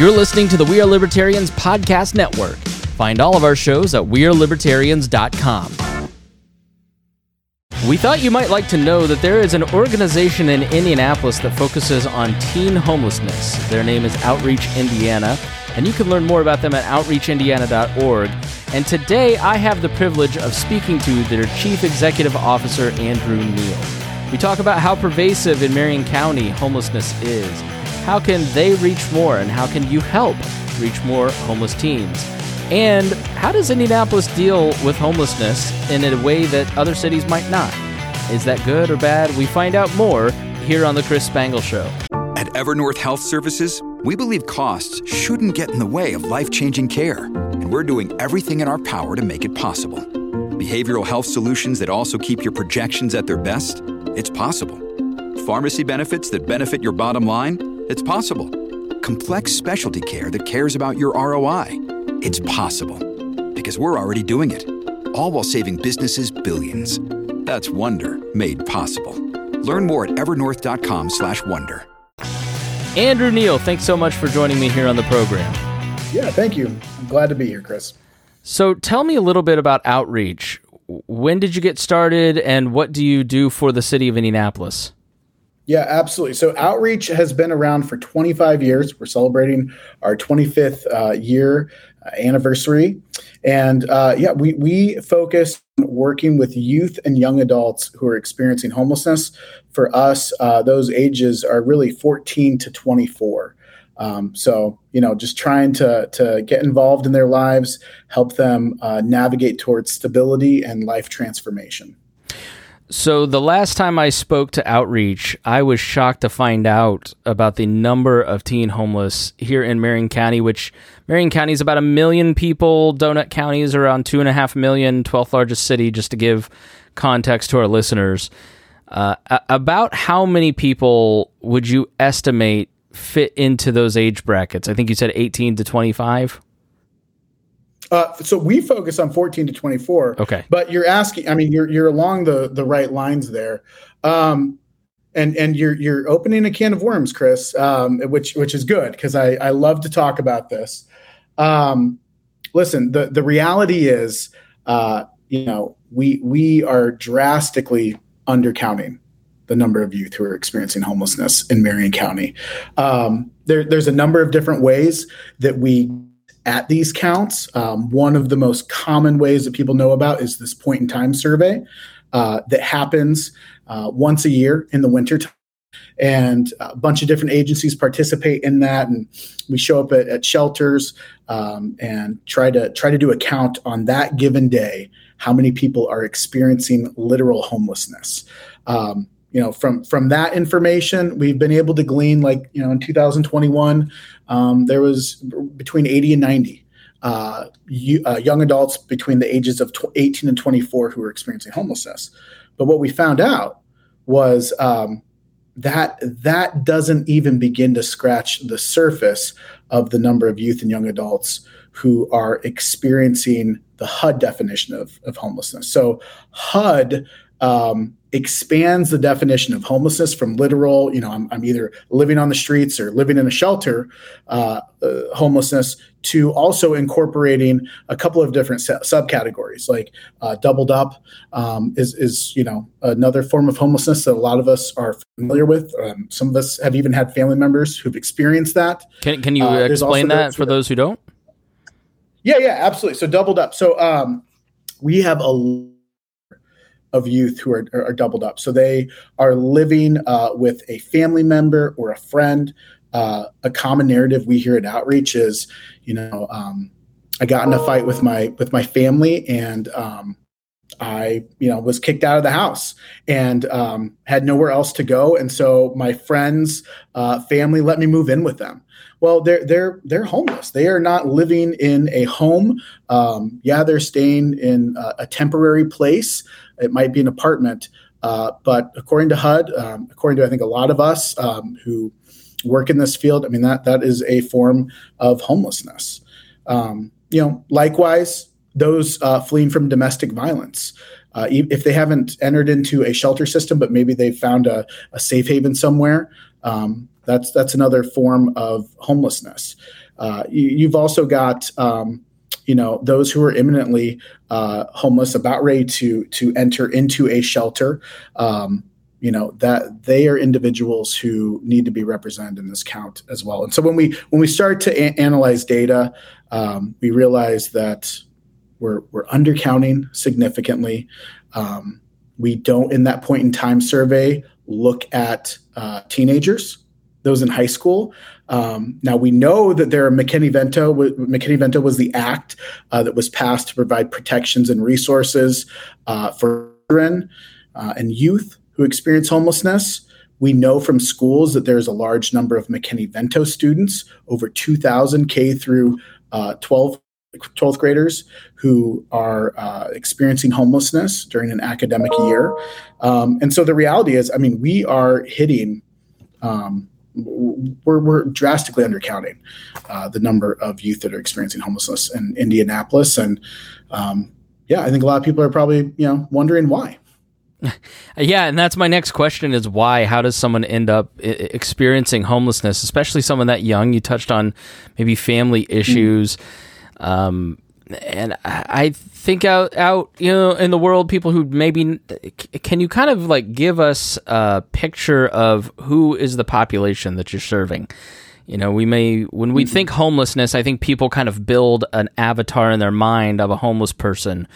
You're listening to the We Are Libertarians Podcast Network. Find all of our shows at WeareLibertarians.com. We thought you might like to know that there is an organization in Indianapolis that focuses on teen homelessness. Their name is Outreach Indiana, and you can learn more about them at outreachindiana.org. And today I have the privilege of speaking to their Chief Executive Officer, Andrew Neal. We talk about how pervasive in Marion County homelessness is how can they reach more and how can you help reach more homeless teens? And how does Indianapolis deal with homelessness in a way that other cities might not? Is that good or bad? We find out more here on The Chris Spangle Show. At Evernorth Health Services, we believe costs shouldn't get in the way of life changing care, and we're doing everything in our power to make it possible. Behavioral health solutions that also keep your projections at their best? It's possible. Pharmacy benefits that benefit your bottom line? It's possible. Complex specialty care that cares about your ROI. It's possible. Because we're already doing it. All while saving businesses billions. That's Wonder made possible. Learn more at evernorth.com slash wonder. Andrew Neal, thanks so much for joining me here on the program. Yeah, thank you. I'm glad to be here, Chris. So, tell me a little bit about outreach. When did you get started and what do you do for the city of Indianapolis? Yeah, absolutely. So Outreach has been around for 25 years. We're celebrating our 25th uh, year uh, anniversary. And uh, yeah, we, we focus on working with youth and young adults who are experiencing homelessness. For us, uh, those ages are really 14 to 24. Um, so, you know, just trying to, to get involved in their lives, help them uh, navigate towards stability and life transformation. So the last time I spoke to Outreach, I was shocked to find out about the number of teen homeless here in Marion County, which Marion County is about a million people. Donut County is around two and a half million, 12th largest city, just to give context to our listeners. Uh, about how many people would you estimate fit into those age brackets? I think you said 18 to 25. Uh, so we focus on 14 to 24. Okay. But you're asking, I mean, you're you're along the the right lines there. Um, and and you're you're opening a can of worms, Chris, um, which which is good because I I love to talk about this. Um, listen, the the reality is, uh, you know, we we are drastically undercounting the number of youth who are experiencing homelessness in Marion County. Um, there, there's a number of different ways that we at these counts. Um, one of the most common ways that people know about is this point in time survey uh, that happens uh, once a year in the winter time. And a bunch of different agencies participate in that, and we show up at, at shelters um, and try to try to do a count on that given day how many people are experiencing literal homelessness. Um, you know from from that information we've been able to glean like you know in 2021 um, there was between 80 and 90 uh, you, uh, young adults between the ages of 18 and 24 who were experiencing homelessness but what we found out was um, that that doesn't even begin to scratch the surface of the number of youth and young adults who are experiencing the HUD definition of, of homelessness. So HUD um, expands the definition of homelessness from literal, you know, I'm, I'm either living on the streets or living in a shelter uh, uh, homelessness to also incorporating a couple of different subcategories, like uh, doubled up um, is, is, you know, another form of homelessness that a lot of us are familiar with. Um, some of us have even had family members who've experienced that. Can, can you uh, explain that for those who don't? Yeah, yeah, absolutely. So doubled up. So um, we have a of youth who are, are, doubled up. So they are living uh, with a family member or a friend. Uh, a common narrative we hear at Outreach is, you know, um, I got in a fight with my with my family, and um, I, you know, was kicked out of the house and um, had nowhere else to go. And so my friends, uh, family let me move in with them. Well, they're they're they're homeless. They are not living in a home. Um, yeah, they're staying in a, a temporary place, it might be an apartment. Uh, but according to HUD, um, according to I think a lot of us um, who work in this field, I mean that that is a form of homelessness. Um, you know, likewise, those uh, fleeing from domestic violence, uh, if they haven't entered into a shelter system, but maybe they've found a, a safe haven somewhere, um, that's that's another form of homelessness. Uh, you, have also got um, you know those who are imminently uh, homeless, about ready to to enter into a shelter. Um, you know that they are individuals who need to be represented in this count as well. And so when we when we start to a- analyze data, um, we realize that we're we're undercounting significantly. Um, we don't, in that point in time survey, look at uh, teenagers, those in high school. Um, now we know that there are McKinney-Vento. McKinney-Vento was the act uh, that was passed to provide protections and resources uh, for children uh, and youth who experience homelessness. We know from schools that there's a large number of McKinney-Vento students, over 2,000 K through uh, 12 12th graders who are uh, experiencing homelessness during an academic year. Um, and so the reality is, I mean, we are hitting, um, we're, we're drastically undercounting uh, the number of youth that are experiencing homelessness in Indianapolis. And um, yeah, I think a lot of people are probably, you know, wondering why. Yeah, and that's my next question is why? How does someone end up experiencing homelessness, especially someone that young? You touched on maybe family issues. Mm um, and I think out out you know in the world, people who maybe can you kind of like give us a picture of who is the population that you're serving. You know, we may when we mm-hmm. think homelessness, I think people kind of build an avatar in their mind of a homeless person.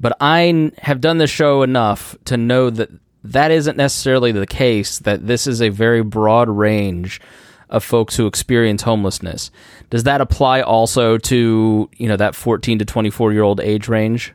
But I have done this show enough to know that that isn't necessarily the case. That this is a very broad range of folks who experience homelessness. Does that apply also to you know that 14 to 24 year old age range?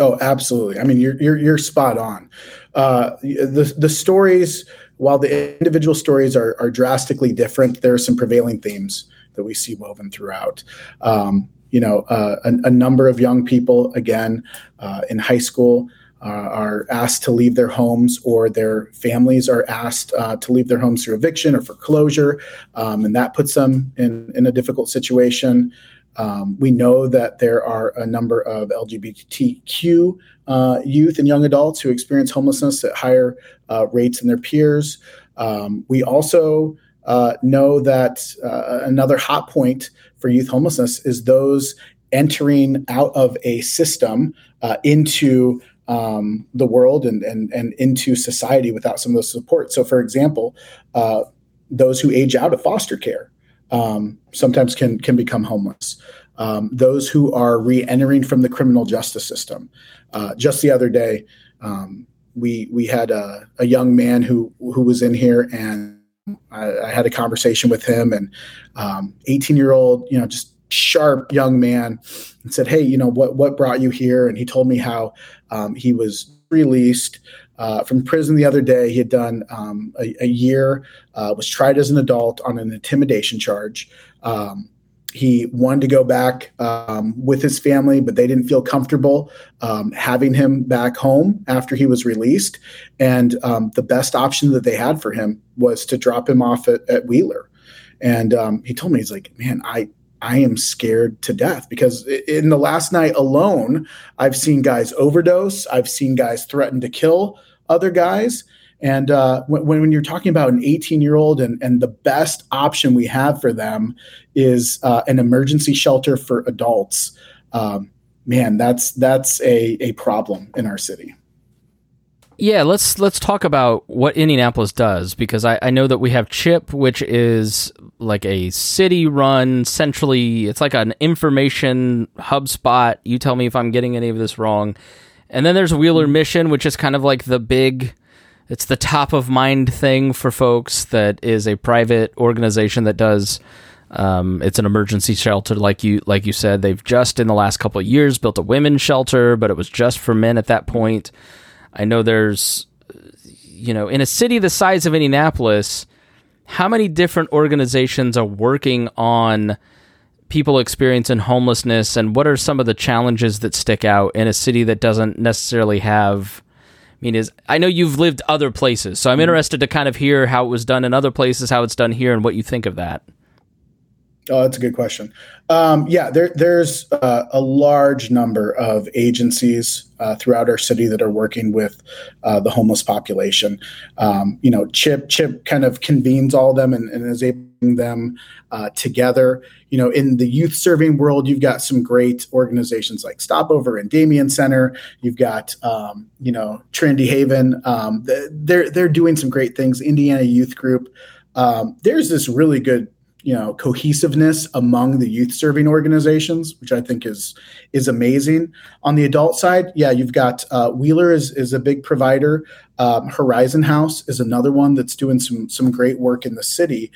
Oh, absolutely. I mean, you're you're, you're spot on. Uh, the the stories, while the individual stories are are drastically different, there are some prevailing themes that we see woven throughout. Um, you know, uh, a, a, number of young people, again, uh, in high school, are asked to leave their homes or their families are asked uh, to leave their homes through eviction or foreclosure, um, and that puts them in, in a difficult situation. Um, we know that there are a number of LGBTQ uh, youth and young adults who experience homelessness at higher uh, rates than their peers. Um, we also uh, know that uh, another hot point for youth homelessness is those entering out of a system uh, into um, the world and, and, and into society without some of those support. So, for example, uh, those who age out of foster care um, sometimes can can become homeless. Um, those who are re-entering from the criminal justice system. Uh, just the other day, um, we we had a, a, young man who who was in here, and I, I had a conversation with him, and 18 um, year old, you know, just sharp young man and said, "Hey, you know what what brought you here?" And he told me how um, he was released uh, from prison the other day. He had done um, a, a, year, uh, was tried as an adult on an intimidation charge. Um, he wanted to go back um, with his family, but they didn't feel comfortable um, having him back home after he was released. And um, the best option that they had for him was to drop him off at, at Wheeler. And he told me, he's like, man, I, I am scared to death because in the last night alone, I've seen guys overdose. I've seen guys threaten to kill other guys. And uh, when, when you're talking about an 18 year old and, and the best option we have for them is uh, an emergency shelter for adults, um, man, that's that's a, a problem in our city. Yeah, let's let's talk about what Indianapolis does because I, I know that we have Chip, which is like a city run centrally it's like an information hub spot. You tell me if I'm getting any of this wrong. And then there's Wheeler mm-hmm. Mission, which is kind of like the big it's the top of mind thing for folks that is a private organization that does um, it's an emergency shelter like you like you said they've just in the last couple of years built a women's shelter but it was just for men at that point I know there's, you know, in a city the size of Indianapolis, how many different organizations are working on people experiencing homelessness and what are some of the challenges that stick out in a city that doesn't necessarily have I mean is I know you've lived other places so I'm mm-hmm. interested to kind of hear how it was done in other places how it's done here and what you think of that. Oh, that's a good question. Um, yeah, there, there's uh, a large number of agencies uh, throughout our city that are working with uh, the homeless population. Um, you know, Chip Chip kind of convenes all of them and, and is able them uh, together. You know, in the youth serving world, you've got some great organizations like Stopover and Damien Center. You've got um, you know Trinity Haven. Um, they're they're doing some great things. Indiana Youth Group. Um, there's this really good you know cohesiveness among the youth serving organizations which i think is is amazing. On the adult side yeah you've got uh, wheeler is, is a big provider. Um, horizon house is another one that's doing some some great work in the city.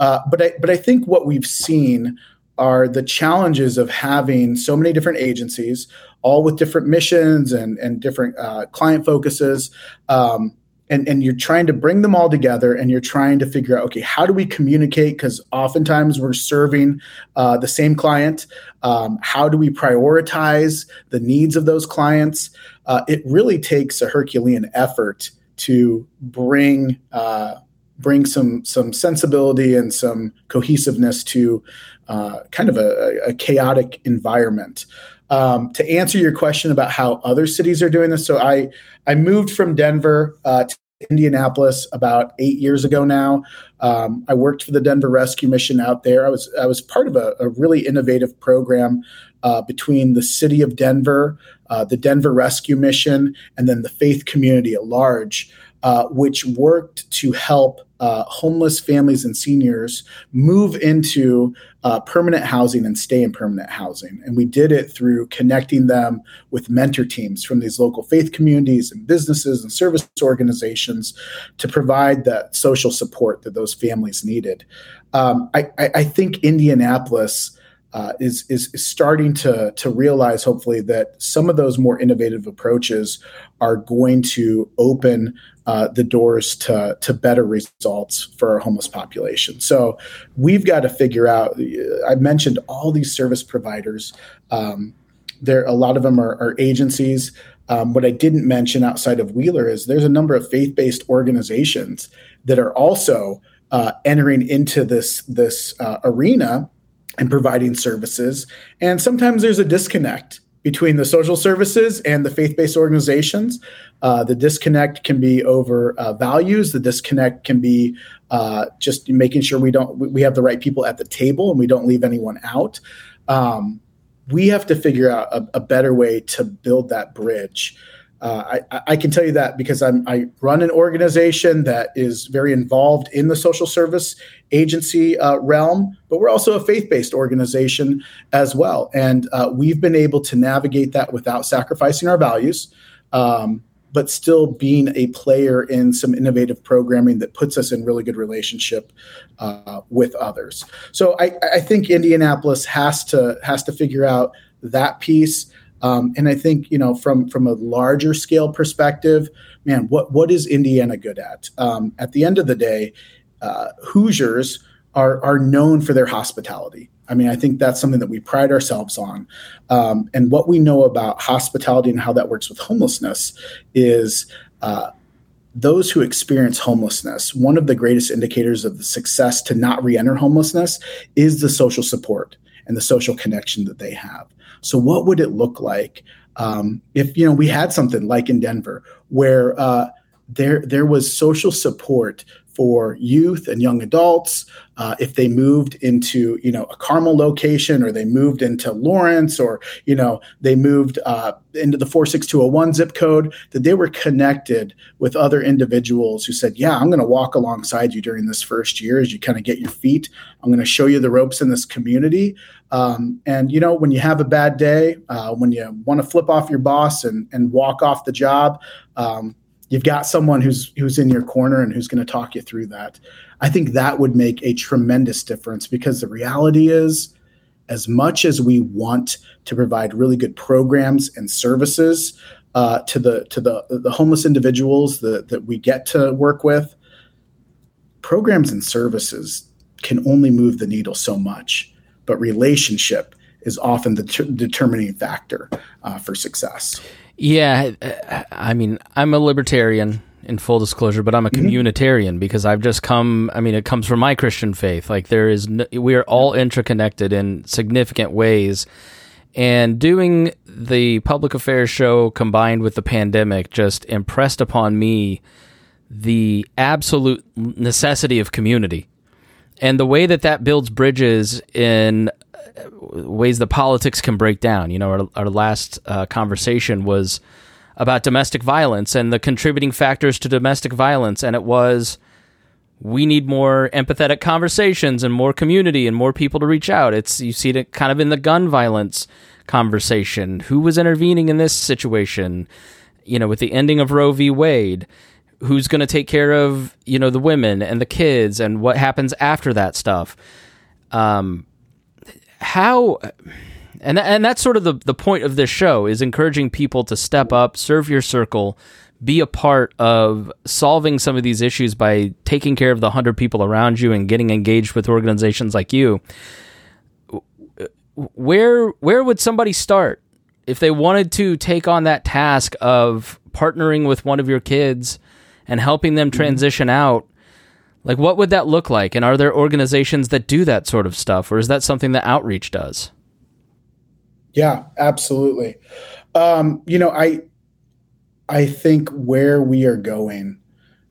Uh, but i but i think what we've seen are the challenges of having so many different agencies all with different missions and and different uh, client focuses. Um, and and you're trying to bring them all together and you're trying to figure out okay how do we communicate? Because oftentimes we're serving uh, the same client. Um, how do we prioritize the needs of those clients? Uh, it really takes a herculean effort to bring uh, bring some some sensibility and some cohesiveness to uh, kind of a, a chaotic environment um, to answer your question about how other cities are doing this, so I I moved from Denver uh, to Indianapolis about eight years ago now. Um, I worked for the Denver Rescue Mission out there. I was I was part of a, a really innovative program uh, between the city of Denver, uh, the Denver Rescue Mission, and then the faith community at large uh, which worked to help uh, homeless families and seniors move into uh, permanent housing and stay in permanent housing. And we did it through connecting them with mentor teams from these local faith communities and businesses and service organizations to provide that social support that those families needed. Um, I, I, think Indianapolis. Uh, is, is, is starting to to realize hopefully that some of those more innovative approaches are going to open uh, the doors to to better results for our homeless population. So we've got to figure out. I mentioned all these service providers. Um, there, a lot of them are, are agencies. Um, what I didn't mention outside of Wheeler is there's a number of faith-based organizations that are also uh, entering into this this uh, arena and providing services. And sometimes there's a disconnect between the social services and the faith-based organizations. Uh, the disconnect can be over uh, values. The disconnect can be uh, just making sure we don't we have the right people at the table and we don't leave anyone out. Um, we have to figure out a, a, better way to build that bridge. Uh, I, I, can tell you that because I'm, I run an organization that is very involved in the social service agency uh, realm, but we're also a faith based organization as well. And uh, we've been able to navigate that without sacrificing our values, um, but still being a player in some innovative programming that puts us in really good relationship uh, with others. So I, I think Indianapolis has to has to figure out that piece. Um, and I think you know from from a larger scale perspective, man, what what is Indiana good at? Um, at the end of the day, uh, Hoosiers are are known for their hospitality. I mean, I think that's something that we pride ourselves on. Um, and what we know about hospitality and how that works with homelessness is. Uh, those who experience homelessness, one of the greatest indicators of the success to not reenter homelessness is the social support and the social connection that they have. So, what would it look like um, if you know we had something like in Denver, where uh, there there was social support for youth and young adults uh, if they moved into you know a carmel location or they moved into lawrence or you know they moved uh, into the 46201 zip code that they were connected with other individuals who said yeah i'm going to walk alongside you during this first year as you kind of get your feet. I'm going to show you the ropes in this community um, and you know when you have a bad day uh, when you want to flip off your boss and, and walk off the job um, you've got someone who's who's in your corner and who's going to talk you through that. I think that would make a tremendous difference because the reality is as much as we want to provide really good programs and services uh, to the to the the homeless individuals that, that we get to work with programs and services can only move the needle so much but relationship is often the ter- determining factor uh, for success yeah, I mean, I'm a libertarian, in full disclosure, but I'm a mm-hmm. communitarian because I've just come. I mean, it comes from my Christian faith. Like there is, no, we are all interconnected in significant ways, and doing the public affairs show combined with the pandemic just impressed upon me the absolute necessity of community and the way that that builds bridges in ways that politics can break down. You know, our, our last uh, conversation was about domestic violence and the contributing factors to domestic violence, and it was we need more empathetic conversations and more community and more people to reach out. It's you see it kind of in the gun violence conversation. Who was intervening in this situation? You know, with the ending of Roe v. Wade, who's going to take care of you know the women and the kids and what happens after that stuff? Um, how and and that's sort of the the point of this show is encouraging people to step up, serve your circle, be a part of solving some of these issues by taking care of the 100 people around you and getting engaged with organizations like you. Where where would somebody start if they wanted to take on that task of partnering with one of your kids and helping them mm-hmm. transition out? Like, what would that look like? And are there organizations that do that sort of stuff, or is that something that outreach does? Yeah, absolutely. Um, you know, I I think where we are going,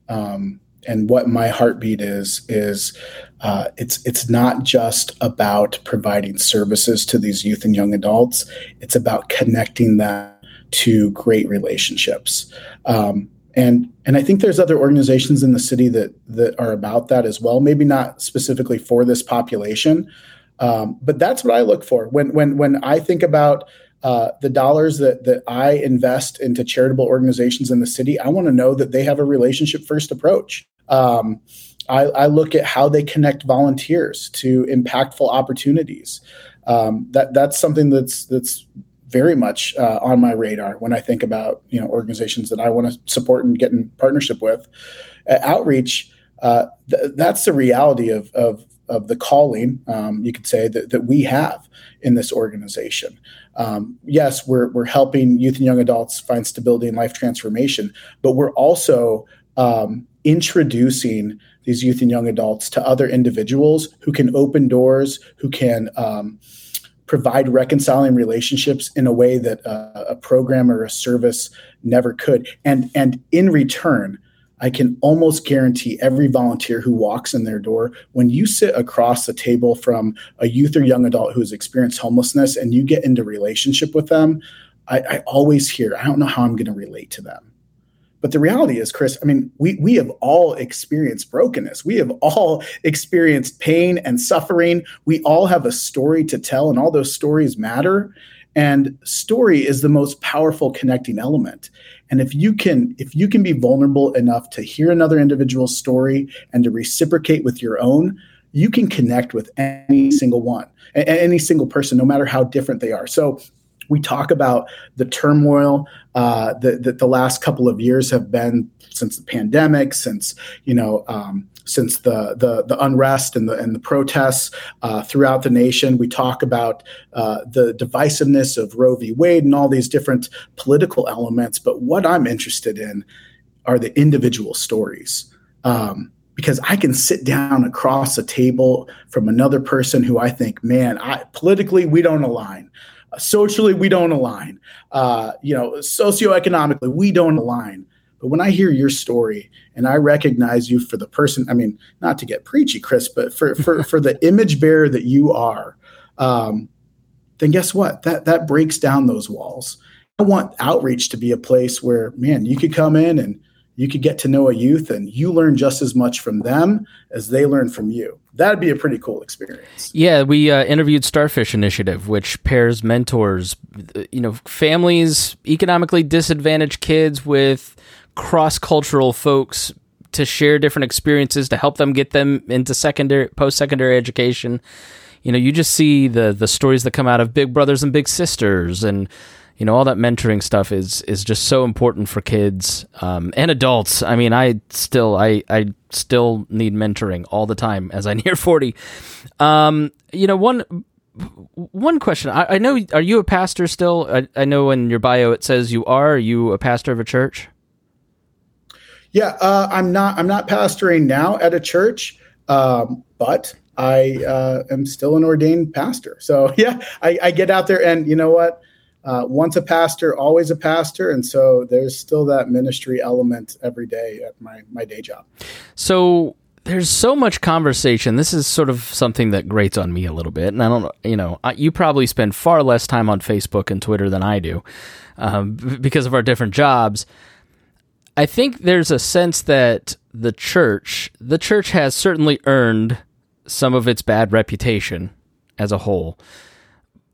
um, and what my heartbeat is is uh, it's it's not just about providing services to these youth and young adults. It's about connecting them to great relationships. Um, and and I think there's other organizations in the city that that are about that as well. Maybe not specifically for this population, um, but that's what I look for when when when I think about uh, the dollars that that I invest into charitable organizations in the city. I want to know that they have a relationship first approach. Um, I, I, look at how they connect volunteers to impactful opportunities. Um, that that's something that's that's very much uh, on my radar when I think about you know organizations that I want to support and get in partnership with. Uh, outreach, uh, th- that's the reality of, of of the calling, um, you could say that, that we have in this organization. Um, yes, we're we're helping youth and young adults find stability and life transformation, but we're also um, introducing these youth and young adults to other individuals who can open doors, who can um, provide reconciling relationships in a way that uh, a program or a service never could. And and in return i can almost guarantee every volunteer who walks in their door when you sit across the table from a youth or young adult who has experienced homelessness and you get into relationship with them i, I always hear i don't know how i'm going to relate to them but the reality is, Chris, I mean, we, we have all experienced brokenness. We have all experienced pain and suffering. We all have a story to tell, and all those stories matter. And story is the most powerful connecting element. And if you can, if you can be vulnerable enough to hear another individual's story and to reciprocate with your own, you can connect with any single one, any single person, no matter how different they are. So we talk about the turmoil uh, that, that the last couple of years have been since the pandemic, since you know, um, since the, the the unrest and the and the protests uh, throughout the nation. We talk about uh, the divisiveness of Roe v. Wade and all these different political elements. But what I'm interested in are the individual stories. Um, because I can sit down across a table from another person who I think, man, I, politically we don't align socially we don't align. Uh, you know socioeconomically we don't align. But when i hear your story and i recognize you for the person i mean not to get preachy chris but for for, for the image bearer that you are um, then guess what? That that breaks down those walls. I want outreach to be a place where man you could come in and you could get to know a youth and you learn just as much from them as they learn from you. That'd be a pretty cool experience. Yeah, we uh, interviewed Starfish Initiative, which pairs mentors, you know, families, economically disadvantaged kids with cross cultural folks to share different experiences to help them get them into secondary, post secondary education. You know, you just see the the stories that come out of Big Brothers and Big Sisters and you know all that mentoring stuff is is just so important for kids um, and adults i mean i still i i still need mentoring all the time as i near 40 um, you know one one question I, I, know are you a pastor still I, I know in your bio it says you are, are you a pastor of a church Yeah, uh, I'm not. I'm not pastoring now at a church, um, but I uh, am still an ordained pastor. So yeah, I, I get out there, and you know what? Uh, once a pastor, always a pastor, and so there's still that ministry element every day at my my day job. So there's so much conversation. This is sort of something that grates on me a little bit, and I don't, know, you know, you probably spend far less time on Facebook and Twitter than I do um, because of our different jobs. I think there's a sense that the church, the church has certainly earned some of its bad reputation as a whole,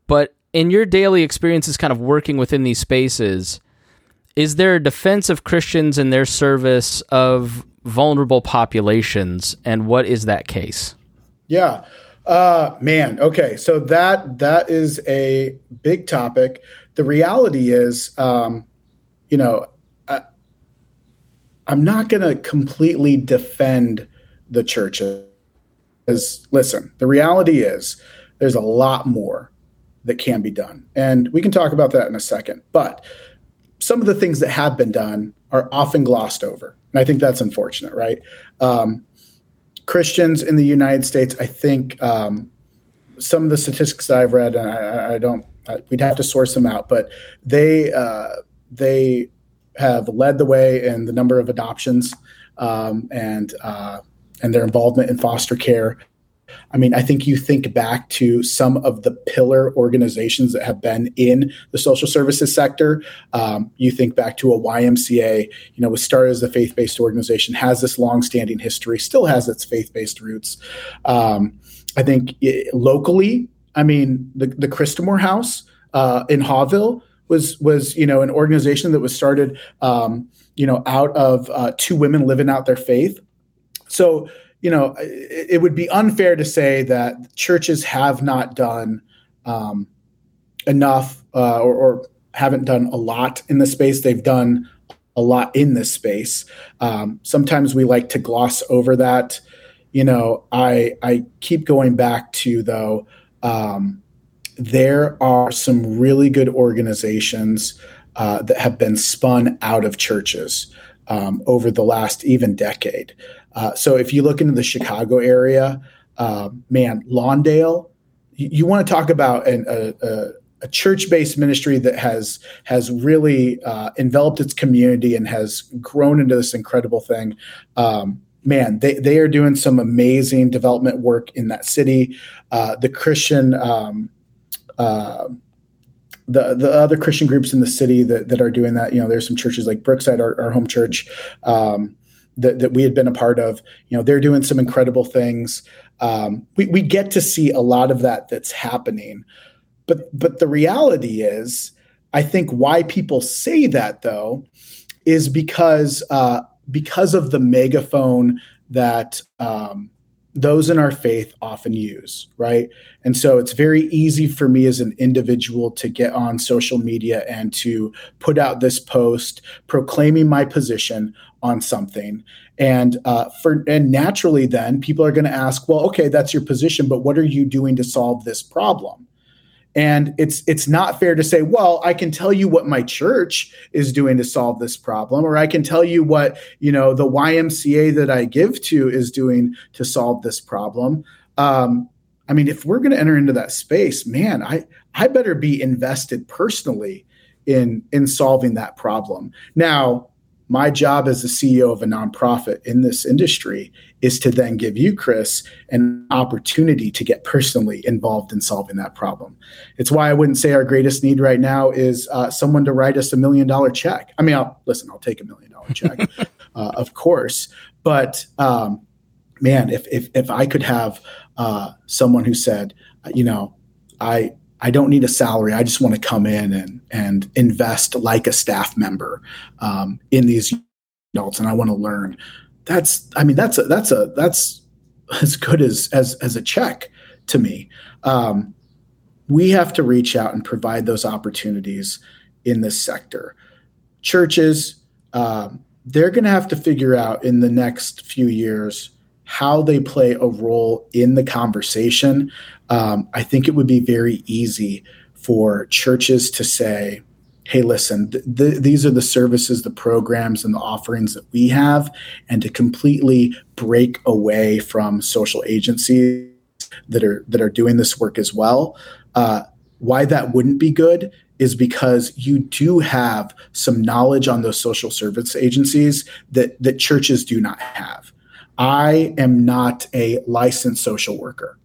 but in your daily experiences, kind of working within these spaces, is there a defense of Christians in their service of vulnerable populations, and what is that case? Yeah, uh, man. Okay, so that that is a big topic. The reality is, um, you know, I, I'm not going to completely defend the churches. Listen, the reality is, there's a lot more that can be done. And we can talk about that in a second. But some of the things that have been done are often glossed over. And I think that's unfortunate, right? Um, Christians in the United States, I think um, some of the statistics I've read, and I, I don't, I, we'd have to source them out, but they uh, they have led the way in the number of adoptions um, and uh, and their involvement in foster care. I mean, I think you think back to some of the pillar organizations that have been in the social services sector. Um, you think back to a YMCA, you know, was started as a faith based organization, has this long-standing history, still has its faith-based roots. Um, I think it, locally, I mean, the the Christamore House uh, in Haughville was was you know an organization that was started, um, you know, out of uh, two women living out their faith. So you know, it, it, would be unfair to say that churches have not done um, enough uh, or, or, haven't done a lot in the space. They've done a lot in this space. Um, sometimes we like to gloss over that. You know, I I keep going back to though. Um, there are some really good organizations uh, that have been spun out of churches um, over the last even decade. Uh, so if you look into the Chicago area, uh, man, Lawndale, you, you want to talk about an, a, a, a, church-based ministry that has has really uh, enveloped its community and has grown into this incredible thing. Um, man, they, they are doing some amazing development work in that city. Uh, the Christian um, uh, the the other Christian groups in the city that, that are doing that. You know, there's some churches like Brookside, our, our home church, um, that, that we had been a part of. You know, they're doing some incredible things. Um, we, we get to see a lot of that that's happening. But but the reality is, I think why people say that though is because uh, because of the megaphone that um, those in our faith often use, right? And so it's very easy for me as an individual to get on social media and to put out this post proclaiming my position on something. And uh, for and naturally, then people are going to ask, well, okay, that's your position, but what are you doing to solve this problem? And it's it's not fair to say, well, I can tell you what my church is doing to solve this problem, or I can tell you what you know the YMCA that I give to is doing to solve this problem. Um, I mean, if we're going to enter into that space, man, I I better be invested personally in in solving that problem. Now, my job as the CEO of a nonprofit in this industry is to then give you, Chris, an opportunity to get personally involved in solving that problem. It's why I wouldn't say our greatest need right now is uh, someone to write us a million dollar check. I mean, I'll, listen, I'll take a million dollar check, uh, of course, but um, man, if, if if I could have uh, someone who said, you know, I I don't need a salary. I just want to come in and and invest like a staff member um, in these adults, and I want to learn. That's I mean that's a, that's a that's as good as as as a check to me. Um, we have to reach out and provide those opportunities in this sector. Churches, um, they're going to have to figure out in the next few years how they play a role in the conversation, um, I think it would be very easy for churches to say, hey, listen, th- th- these are the services, the programs, and the offerings that we have, and to completely break away from social agencies that are that are doing this work as well. Uh, why that wouldn't be good is because you do have some knowledge on those social service agencies that that churches do not have. I am not a licensed social worker.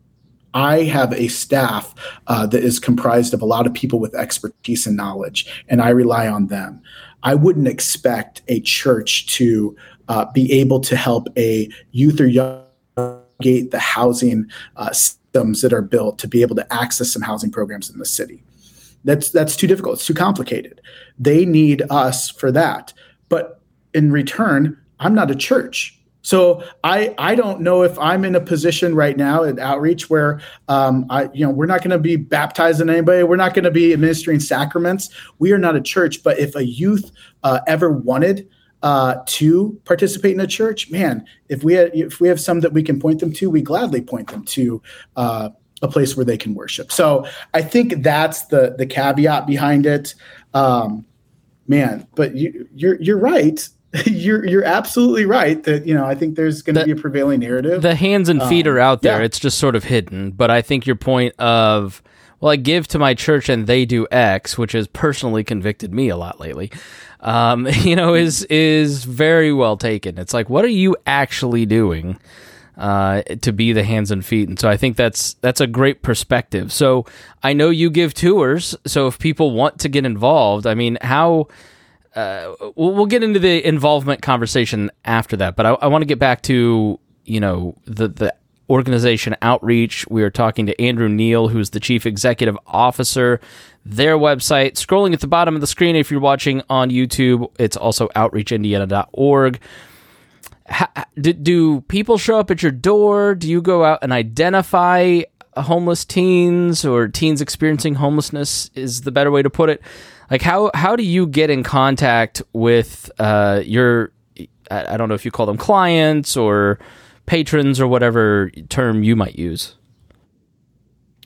I have a staff uh, that is comprised of a lot of people with expertise and knowledge, and I rely on them. I wouldn't expect a church to uh, be able to help a youth or young gate the housing uh, systems that are built to be able to access some housing programs in the city. That's that's too difficult. It's too complicated. They need us for that. But in return, I'm not a church. So I I don't know if I'm in a position right now at outreach where um, I you know we're not going to be baptizing anybody. We're not going to be administering sacraments. We are not a church. But if a youth uh, ever wanted uh, to participate in a church, man, if we had, if we have some that we can point them to, we gladly point them to uh, a place where they can worship. So I think that's the the caveat behind it. Um, man, but you, you're you're right. you're you're absolutely right that you know I think there's going to be a prevailing narrative. The hands and feet um, are out there. Yeah. It's just sort of hidden. But I think your point of well, I give to my church and they do X, which has personally convicted me a lot lately. Um, you know, is is very well taken. It's like, what are you actually doing? uh, to be the hands and feet. And so I think that's that's a great perspective. So I know you give tours. So if people want to get involved, I mean, how uh, we'll, we'll, get into the involvement conversation after that. But I, I want to get back to you know the the organization outreach. We are talking to Andrew Neal, who's the chief executive officer. Their website, scrolling at the bottom of the screen if you're watching on YouTube, it's also outreachindiana.org do, do people show up at your door? Do you go out and identify homeless teens or teens experiencing homelessness? Is the better way to put it? Like how how do you get in contact with uh, your I, I don't know if you call them clients or patrons or whatever term you might use.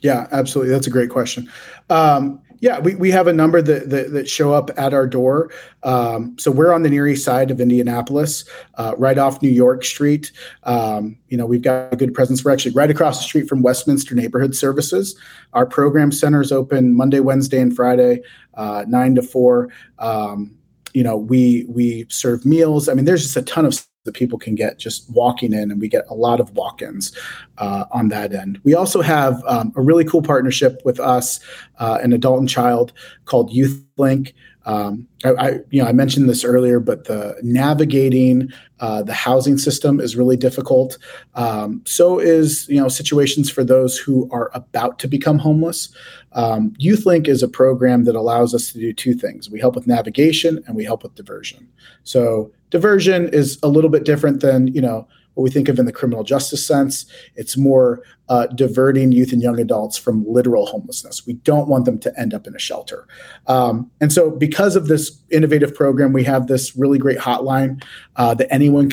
Yeah, absolutely. That's a great question. Um, yeah, we, we have a number that, that, that show up at our door. Um, so we're on the near east side of Indianapolis, uh, right off New York Street. Um, you know, we've got a good presence. We're actually right across the street from Westminster Neighborhood Services. Our program center is open Monday, Wednesday, and Friday, uh, nine to four. Um, you know, we we serve meals. I mean, there's just a ton of that people can get just walking in, and we get a lot of walk-ins uh, on that end. We also have um, a really cool partnership with us, uh, an adult and child called YouthLink. Um, I, I, you know, I mentioned this earlier, but the navigating uh, the housing system is really difficult. Um, so is you know situations for those who are about to become homeless. Um, YouthLink is a program that allows us to do two things: we help with navigation and we help with diversion. So diversion is a little bit different than you know what we think of in the criminal justice sense. It's more uh, diverting youth and young adults from literal homelessness. We don't want them to end up in a shelter. Um, and so, because of this innovative program, we have this really great hotline uh, that anyone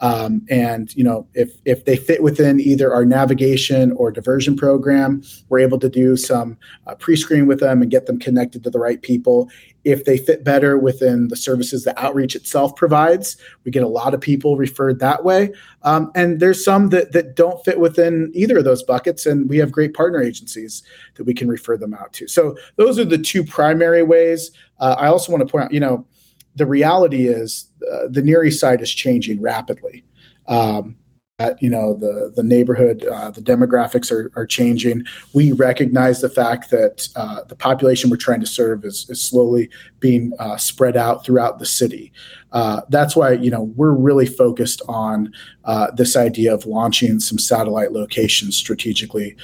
um, and you know, if if they fit within either our navigation or diversion program, we're able to do some uh, pre-screen with them and get them connected to the right people. If they fit better within the services that outreach itself provides, we get a lot of people referred that way. Um, and there's some that that don't fit within either of those buckets, and we have great partner agencies that we can refer them out to. So those are the two primary ways. Uh, I also want to point out, you know the reality is uh, the Near East Side is changing rapidly. Um, at, you know the the neighborhood, uh, the demographics are, are changing. We recognize the fact that uh, the population we're trying to serve is, is slowly being uh, spread out throughout the city. Uh, that's why you know we're really focused on uh, this idea of launching some satellite locations strategically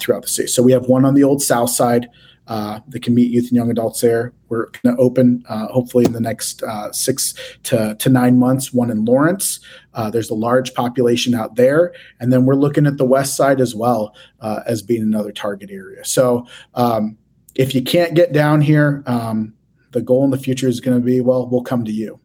throughout the city. So we have one on the old South Side uh, that can meet youth and young adults there. We're going to open uh, hopefully in the next uh, six to, to nine months, one in Lawrence. Uh, there's a large population out there. And then we're looking at the west side as well uh, as being another target area. So um, if you can't get down here, um, the goal in the future is going to be well, we'll come to you.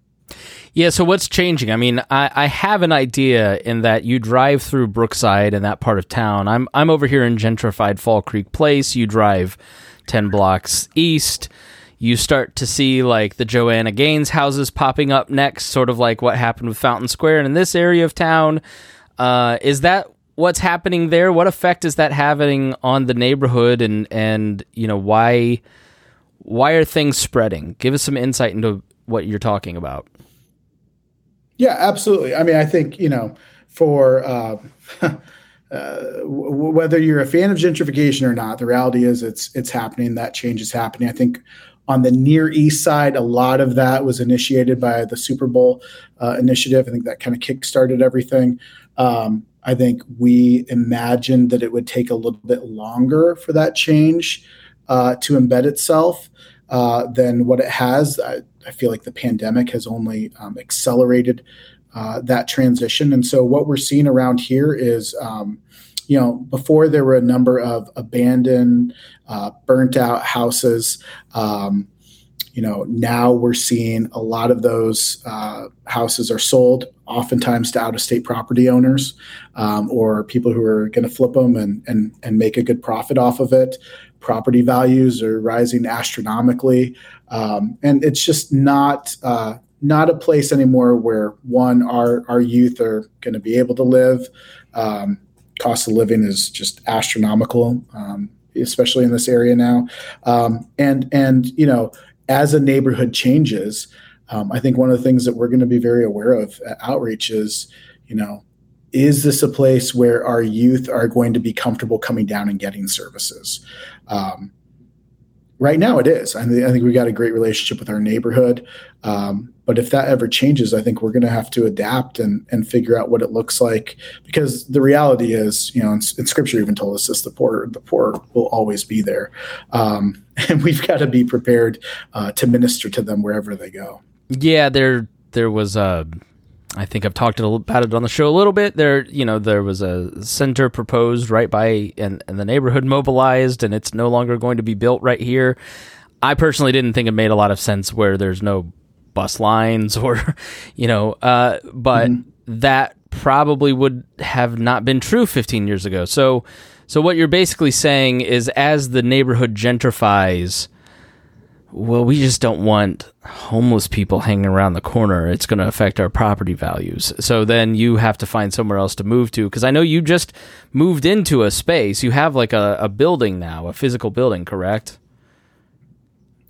Yeah, so what's changing? I mean, I, I have an idea in that you drive through Brookside and that part of town. I'm I'm over here in gentrified Fall Creek Place. You drive 10 blocks east you start to see like the Joanna Gaines houses popping up next, sort of like what happened with Fountain Square and in this area of town. Uh, is that what's happening there? What effect is that having on the neighborhood, and and you know why why are things spreading? Give us some insight into what you're talking about. Yeah, absolutely. I mean, I think you know for. Uh, Uh, w- whether you're a fan of gentrification or not, the reality is it's it's happening. That change is happening. I think on the Near East side, a lot of that was initiated by the Super Bowl uh, initiative. I think that kind of kickstarted everything. Um, I think we imagined that it would take a little bit longer for that change uh, to embed itself uh, than what it has. I, I, feel like the pandemic has only um, accelerated uh, that transition. And so, what we're seeing around here is, um, you know, before there were a number of abandoned, uh, burnt out houses. Um, you know, now we're seeing a lot of those uh, houses are sold, oftentimes to out of state property owners um, or people who are going to flip them and, and, and make a good profit off of it. Property values are rising astronomically. Um, and it's just not uh, not a place anymore where one our our youth are going to be able to live. Um, cost of living is just astronomical, um, especially in this area now. Um, and and you know, as a neighborhood changes, um, I think one of the things that we're going to be very aware of at outreach is, you know, is this a place where our youth are going to be comfortable coming down and getting services? Um, right now it is. I, th- I think we got a great relationship with our neighborhood. Um, but if that ever changes, I think we're going to have to adapt and, and figure out what it looks like. Because the reality is, you know, in, in Scripture even told us this: the poor, the poor will always be there, um, and we've got to be prepared uh, to minister to them wherever they go. Yeah, there there was a I think I've talked about it on the show a little bit. There, you know, there was a center proposed right by, and, and the neighborhood mobilized, and it's no longer going to be built right here. I personally didn't think it made a lot of sense where there's no bus lines or, you know, uh, but mm-hmm. that probably would have not been true 15 years ago. So, so what you're basically saying is, as the neighborhood gentrifies, well, we just don't want homeless people hanging around the corner. It's going to affect our property values. So then you have to find somewhere else to move to. Because I know you just moved into a space. You have like a, a building now, a physical building, correct?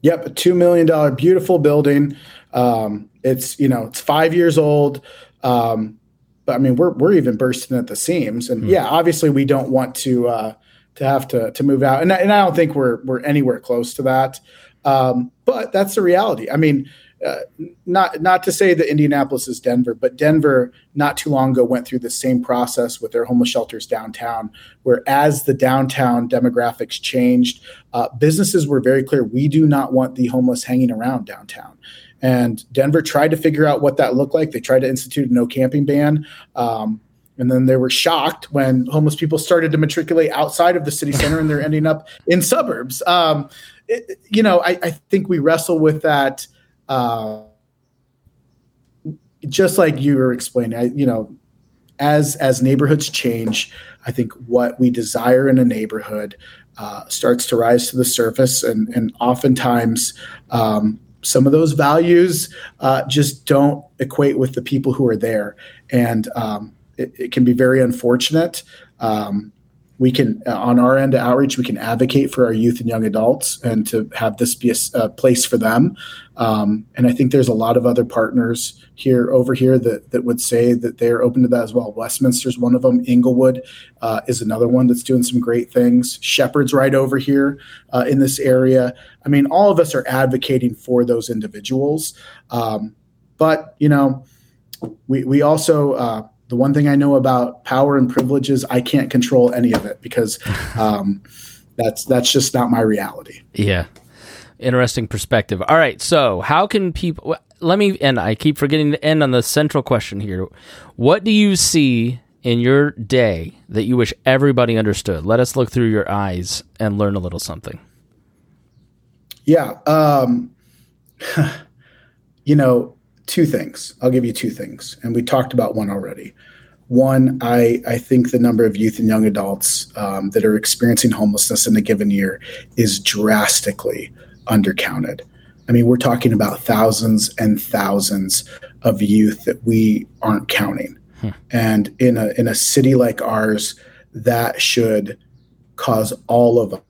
Yep, a two million dollar beautiful building. Um, it's you know it's five years old. Um, but I mean we're we're even bursting at the seams. And mm. yeah, obviously we don't want to uh, to have to to move out. And and I don't think we're we're anywhere close to that. Um, but that's the reality. I mean, uh, not not to say that Indianapolis is Denver, but Denver not too long ago went through the same process with their homeless shelters downtown, where as the downtown demographics changed, uh, businesses were very clear: we do not want the homeless hanging around downtown. And Denver tried to figure out what that looked like. They tried to institute a no camping ban. Um, and then they were shocked when homeless people started to matriculate outside of the city center and they're ending up in suburbs. Um, it, you know, I, I, think we wrestle with that. Uh, just like you were explaining, I, you know, as as neighborhoods change, I think what we desire in a neighborhood uh, starts to rise to the surface, and and oftentimes um, some of those values uh, just don't equate with the people who are there, and um, it, it, can be very unfortunate. Um, we can uh, on our end of outreach we can advocate for our youth and young adults and to have this be a, a place for them. Um, and i think there's a lot of other partners here over here that, that would say that they're open to that as well. Westminster's one of them. Englewood uh, is another one that's doing some great things. Shepherd's right over here uh, in this area. I mean all of us are advocating for those individuals. Um, but you know we, we also uh, the one thing I know about power and privilege is I can't control any of it because um, that's that's just not my reality. Yeah, interesting perspective. All right, so how can people? Let me and I keep forgetting to end on the central question here. What do you see in your day that you wish everybody understood? Let us look through your eyes and learn a little something. Yeah, um, you know, two things. I'll give you two things, and we talked about one already. One, I, I think the number of youth and young adults um, that are experiencing homelessness in a given year is drastically undercounted. I mean, we're talking about thousands and thousands of youth that we aren't counting. Hmm. And in a in a city like ours, that should cause all of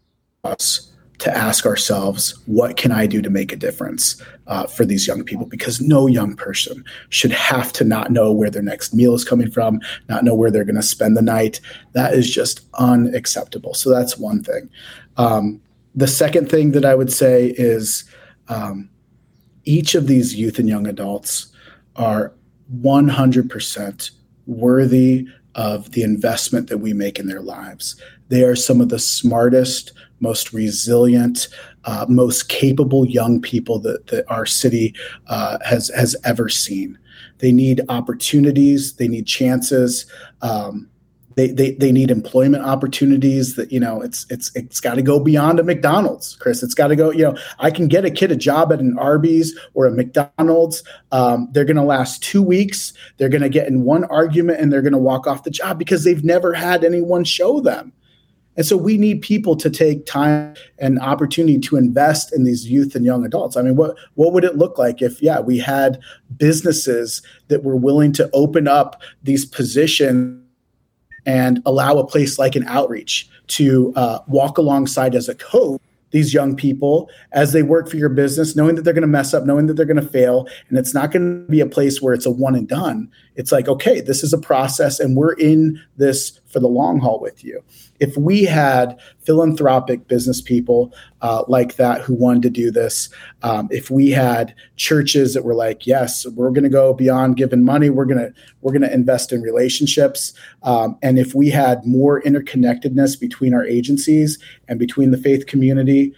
us to ask ourselves, what can I do to make a difference uh, for these young people? Because no young person should have to not know where their next meal is coming from, not know where they're going to spend the night. That is just unacceptable. So that's one thing. Um, the second thing that I would say is um, each of these youth and young adults are 100% worthy of the investment that we make in their lives. They are some of the smartest, most resilient, uh, most capable young people that, that our city uh, has has ever seen. They need opportunities. They need chances. Um, they, they, they need employment opportunities that you know it's it's it's got to go beyond a McDonald's, Chris. It's got to go. You know, I can get a kid a job at an Arby's or a McDonald's. Um, they're going to last two weeks. They're going to get in one argument and they're going to walk off the job because they've never had anyone show them. And so we need people to take time and opportunity to invest in these youth and young adults. I mean, what what would it look like if yeah, we had businesses that were willing to open up these positions and allow a place like an outreach to uh, walk alongside as a coach these young people as they work for your business, knowing that they're going to mess up, knowing that they're going to fail. And it's not going to be a place where it's a one and done. It's like, okay, this is a process and we're in this for the long haul with you if we had philanthropic business people uh, like that who wanted to do this, um, if we had churches that were like, yes, we're going to go beyond giving money, we're going to we're going to invest in relationships, um, and if we had more interconnectedness between our agencies and between the faith community,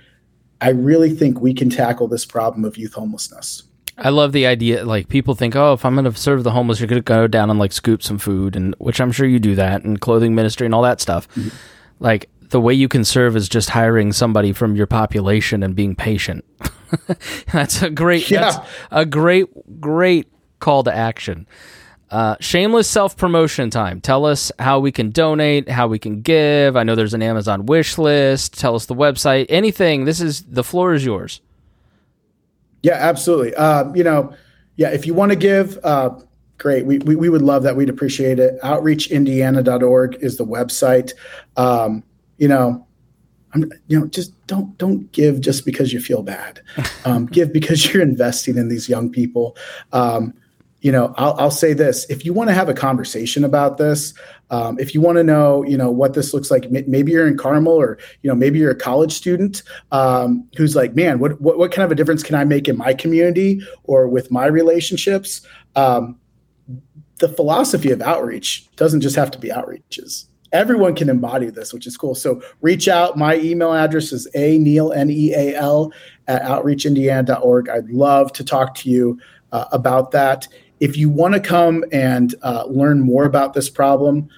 I really think we can tackle this problem of youth homelessness. I love the idea. Like people think, oh, if I'm going to serve the homeless, you're going to go down and like scoop some food, and which I'm sure you do that, and clothing ministry and all that stuff. Mm-hmm. Like the way you can serve is just hiring somebody from your population and being patient. that's a great, yeah. that's a great, great call to action. Uh, shameless self promotion time. Tell us how we can donate, how we can give. I know there's an Amazon wish list. Tell us the website, anything. This is the floor is yours. Yeah, absolutely. Uh, you know, yeah, if you want to give, uh, great. We, we, we would love that. We'd appreciate it. Outreachindiana.org is the website. Um, you know, I'm, you know, just don't don't give just because you feel bad. Um, give because you're investing in these young people. Um, you know, I'll, I'll say this: if you want to have a conversation about this, um, if you want to know, you know, what this looks like, maybe you're in Carmel, or you know, maybe you're a college student um, who's like, man, what, what what kind of a difference can I make in my community or with my relationships? Um, the philosophy of outreach doesn't just have to be outreaches. Everyone can embody this, which is cool. So reach out. My email address is a neal n e a l at outreachindiana.org. I'd love to talk to you uh, about that if you want to come and uh, learn more about this problem,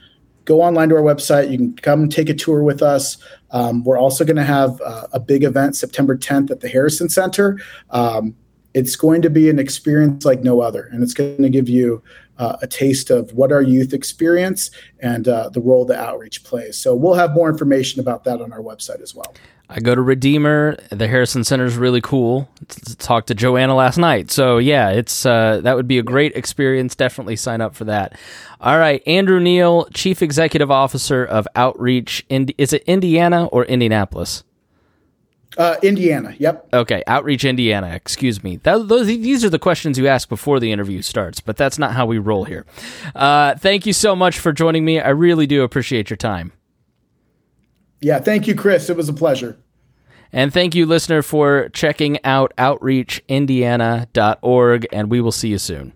go online to our website. You can come take a tour with us. Um, we're also going to have uh, a big event September 10th at the Harrison Center. Um, it's going to be an experience like no other, and it's going to give you uh, a taste of what our youth experience and uh, the role that outreach plays. So we'll have more information about that on our website as well. I go to Redeemer. The Harrison Center is really cool. Talked to Joanna last night, so yeah, it's uh, that would be a great experience. Definitely sign up for that. All right, Andrew Neal, Chief Executive Officer of Outreach. Indi- is it Indiana or Indianapolis? Uh, Indiana. Yep. Okay, Outreach Indiana. Excuse me. That, those, these are the questions you ask before the interview starts, but that's not how we roll here. Uh, thank you so much for joining me. I really do appreciate your time. Yeah, thank you, Chris. It was a pleasure. And thank you, listener, for checking out outreachindiana.org, and we will see you soon.